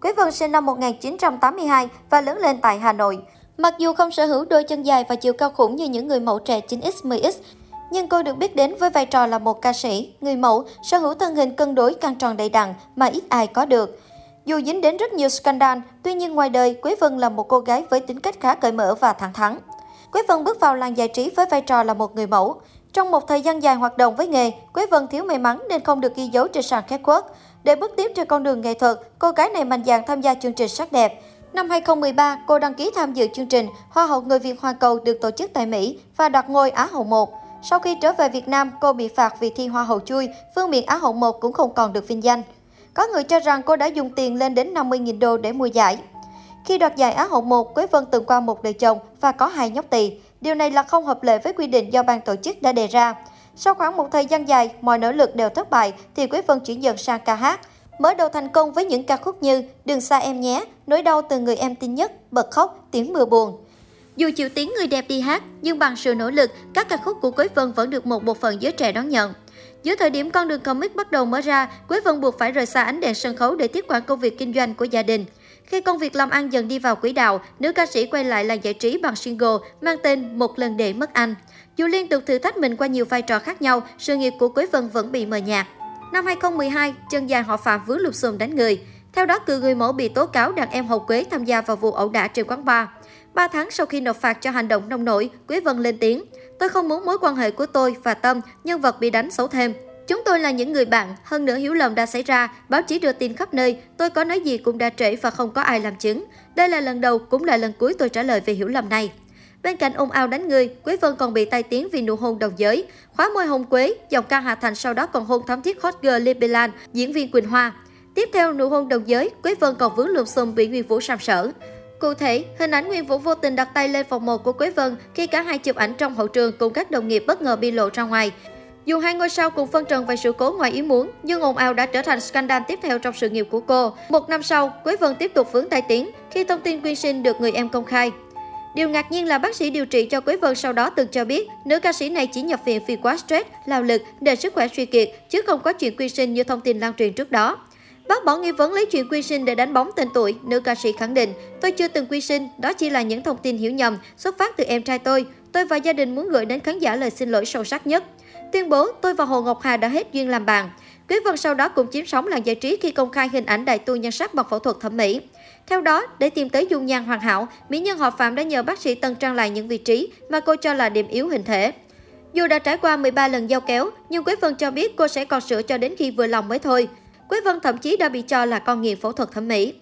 Quế Vân sinh năm 1982 và lớn lên tại Hà Nội. Mặc dù không sở hữu đôi chân dài và chiều cao khủng như những người mẫu trẻ 9X, 10X, nhưng cô được biết đến với vai trò là một ca sĩ, người mẫu, sở hữu thân hình cân đối căng tròn đầy đặn mà ít ai có được. Dù dính đến rất nhiều scandal, tuy nhiên ngoài đời, Quế Vân là một cô gái với tính cách khá cởi mở và thẳng thắn. Quế Vân bước vào làng giải trí với vai trò là một người mẫu. Trong một thời gian dài hoạt động với nghề, Quế Vân thiếu may mắn nên không được ghi dấu trên sàn catwalk. Để bước tiếp trên con đường nghệ thuật, cô gái này mạnh dạn tham gia chương trình sắc đẹp. Năm 2013, cô đăng ký tham dự chương trình Hoa hậu người Việt Hoa cầu được tổ chức tại Mỹ và đoạt ngôi Á hậu 1. Sau khi trở về Việt Nam, cô bị phạt vì thi Hoa hậu chui, phương miện Á hậu 1 cũng không còn được vinh danh. Có người cho rằng cô đã dùng tiền lên đến 50.000 đô để mua giải. Khi đoạt giải Á hậu 1, Quế Vân từng qua một đời chồng và có hai nhóc tỳ. Điều này là không hợp lệ với quy định do ban tổ chức đã đề ra. Sau khoảng một thời gian dài, mọi nỗ lực đều thất bại thì Quế Vân chuyển dần sang ca hát. Mở đầu thành công với những ca khúc như Đừng xa em nhé, Nỗi đau từ người em tin nhất, Bật khóc, Tiếng mưa buồn. Dù chịu tiếng người đẹp đi hát, nhưng bằng sự nỗ lực, các ca khúc của Quế Vân vẫn được một bộ phận giới trẻ đón nhận. Giữa thời điểm con đường comic bắt đầu mở ra, Quế Vân buộc phải rời xa ánh đèn sân khấu để tiếp quản công việc kinh doanh của gia đình. Khi công việc làm ăn dần đi vào quỹ đạo, nữ ca sĩ quay lại làng giải trí bằng single mang tên Một lần để mất anh. Dù liên tục thử thách mình qua nhiều vai trò khác nhau, sự nghiệp của Quế Vân vẫn bị mờ nhạt. Năm 2012, chân dài họ Phạm vướng lục xùm đánh người. Theo đó, cựu người mẫu bị tố cáo đàn em Hậu Quế tham gia vào vụ ẩu đả trên quán bar. Ba tháng sau khi nộp phạt cho hành động nông nổi, Quế Vân lên tiếng. Tôi không muốn mối quan hệ của tôi và Tâm, nhân vật bị đánh xấu thêm. Chúng tôi là những người bạn, hơn nữa hiểu lầm đã xảy ra, báo chí đưa tin khắp nơi, tôi có nói gì cũng đã trễ và không có ai làm chứng. Đây là lần đầu cũng là lần cuối tôi trả lời về hiểu lầm này. Bên cạnh ông ao đánh người, Quế Vân còn bị tai tiếng vì nụ hôn đồng giới. Khóa môi hôn Quế, dòng ca Hà Thành sau đó còn hôn thắm thiết hot girl Lê Lan, diễn viên Quỳnh Hoa. Tiếp theo nụ hôn đồng giới, Quế Vân còn vướng lùm xùm bị Nguyên Vũ sàm sở. Cụ thể, hình ảnh Nguyên Vũ vô tình đặt tay lên phòng một của Quế Vân khi cả hai chụp ảnh trong hậu trường cùng các đồng nghiệp bất ngờ bị lộ ra ngoài. Dù hai ngôi sao cùng phân trần về sự cố ngoài ý muốn, nhưng ồn ào đã trở thành scandal tiếp theo trong sự nghiệp của cô. Một năm sau, Quế Vân tiếp tục vướng tai tiếng khi thông tin quyên sinh được người em công khai. Điều ngạc nhiên là bác sĩ điều trị cho Quế Vân sau đó từng cho biết nữ ca sĩ này chỉ nhập viện vì quá stress, lao lực, để sức khỏe suy kiệt, chứ không có chuyện quyên sinh như thông tin lan truyền trước đó. Bác bỏ nghi vấn lấy chuyện quy sinh để đánh bóng tên tuổi, nữ ca sĩ khẳng định, tôi chưa từng quy sinh, đó chỉ là những thông tin hiểu nhầm, xuất phát từ em trai tôi. Tôi và gia đình muốn gửi đến khán giả lời xin lỗi sâu sắc nhất. Tuyên bố, tôi và Hồ Ngọc Hà đã hết duyên làm bạn. quý Vân sau đó cũng chiếm sóng làng giải trí khi công khai hình ảnh đại tu nhan sắc bằng phẫu thuật thẩm mỹ. Theo đó, để tìm tới dung nhan hoàn hảo, mỹ nhân họ Phạm đã nhờ bác sĩ tân trang lại những vị trí mà cô cho là điểm yếu hình thể. Dù đã trải qua 13 lần giao kéo, nhưng Quế Vân cho biết cô sẽ còn sửa cho đến khi vừa lòng mới thôi. Quế Vân thậm chí đã bị cho là con nghiện phẫu thuật thẩm mỹ.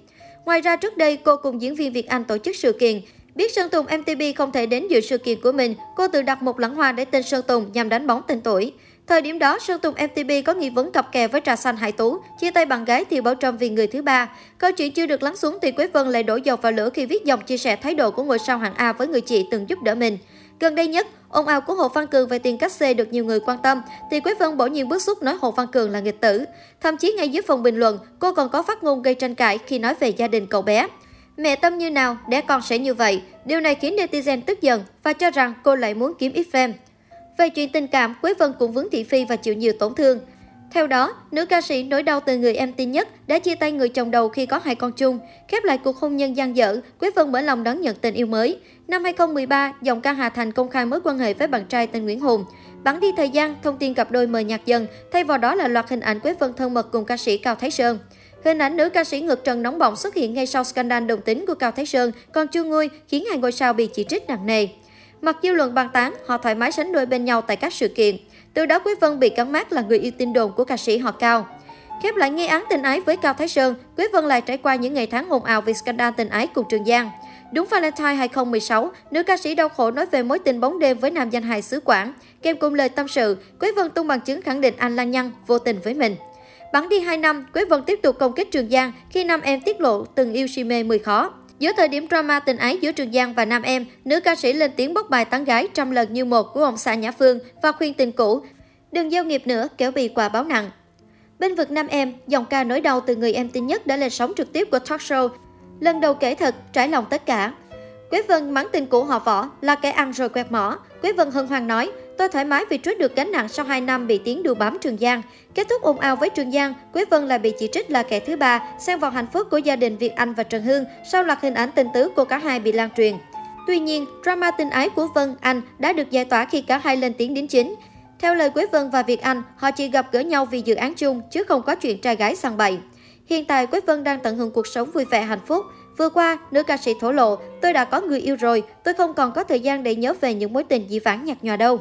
Ngoài ra trước đây, cô cùng diễn viên Việt Anh tổ chức sự kiện. Biết Sơn Tùng MTP không thể đến dự sự kiện của mình, cô tự đặt một lẵng hoa để tên Sơn Tùng nhằm đánh bóng tên tuổi. Thời điểm đó, Sơn Tùng MTP có nghi vấn cặp kè với Trà Xanh Hải Tú, chia tay bạn gái Thiều Bảo Trâm vì người thứ ba. Câu chuyện chưa được lắng xuống thì Quế Vân lại đổ dầu vào lửa khi viết dòng chia sẻ thái độ của ngôi sao hạng A với người chị từng giúp đỡ mình. Gần đây nhất, ồn ào của Hồ Văn Cường về tiền cách xê được nhiều người quan tâm, thì Quế Vân bỗng nhiên bức xúc nói Hồ Văn Cường là nghịch tử. Thậm chí ngay dưới phần bình luận, cô còn có phát ngôn gây tranh cãi khi nói về gia đình cậu bé. Mẹ tâm như nào, đẻ con sẽ như vậy. Điều này khiến netizen tức giận và cho rằng cô lại muốn kiếm ít fame. Về chuyện tình cảm, Quế Vân cũng vướng thị phi và chịu nhiều tổn thương. Theo đó, nữ ca sĩ nỗi đau từ người em tin nhất đã chia tay người chồng đầu khi có hai con chung. Khép lại cuộc hôn nhân gian dở, Quế Vân mở lòng đón nhận tình yêu mới. Năm 2013, dòng ca Hà Thành công khai mối quan hệ với bạn trai tên Nguyễn Hùng. Bắn đi thời gian, thông tin cặp đôi mờ nhạt dần, thay vào đó là loạt hình ảnh Quế Vân thân mật cùng ca sĩ Cao Thái Sơn. Hình ảnh nữ ca sĩ ngược trần nóng bỏng xuất hiện ngay sau scandal đồng tính của Cao Thái Sơn, còn chưa Nguôi khiến hai ngôi sao bị chỉ trích nặng nề. Mặc dư luận bàn tán, họ thoải mái sánh đôi bên nhau tại các sự kiện. Từ đó Quế Vân bị cắn mát là người yêu tin đồn của ca sĩ họ Cao. Khép lại nghi án tình ái với Cao Thái Sơn, Quế Vân lại trải qua những ngày tháng ồn ào vì scandal tình ái cùng Trường Giang. Đúng Valentine 2016, nữ ca sĩ đau khổ nói về mối tình bóng đêm với nam danh hài xứ Quảng. Kèm cùng lời tâm sự, Quế Vân tung bằng chứng khẳng định anh Lan Nhăn vô tình với mình. Bắn đi 2 năm, Quế Vân tiếp tục công kích Trường Giang khi nam em tiết lộ từng yêu si mê 10 khó. Giữa thời điểm drama tình ái giữa Trường Giang và nam em, nữ ca sĩ lên tiếng bóc bài tán gái trăm lần như một của ông xã Nhã Phương và khuyên tình cũ. Đừng giao nghiệp nữa, kéo bị quả báo nặng. Bên vực nam em, dòng ca nỗi đau từ người em tin nhất đã lên sóng trực tiếp của talk show. Lần đầu kể thật, trải lòng tất cả. Quế Vân mắng tình cũ họ võ là kẻ ăn rồi quẹt mỏ. Quế Vân hân hoan nói, Tôi thoải mái vì trút được gánh nặng sau 2 năm bị tiếng đùa bám Trường Giang. Kết thúc ồn ào với Trường Giang, Quế Vân lại bị chỉ trích là kẻ thứ ba, xen vào hạnh phúc của gia đình Việt Anh và Trần Hương sau loạt hình ảnh tình tứ của cả hai bị lan truyền. Tuy nhiên, drama tình ái của Vân, Anh đã được giải tỏa khi cả hai lên tiếng đính chính. Theo lời Quế Vân và Việt Anh, họ chỉ gặp gỡ nhau vì dự án chung chứ không có chuyện trai gái sang bậy. Hiện tại Quế Vân đang tận hưởng cuộc sống vui vẻ hạnh phúc. Vừa qua, nữ ca sĩ thổ lộ, tôi đã có người yêu rồi, tôi không còn có thời gian để nhớ về những mối tình dĩ vãng nhạt nhòa đâu.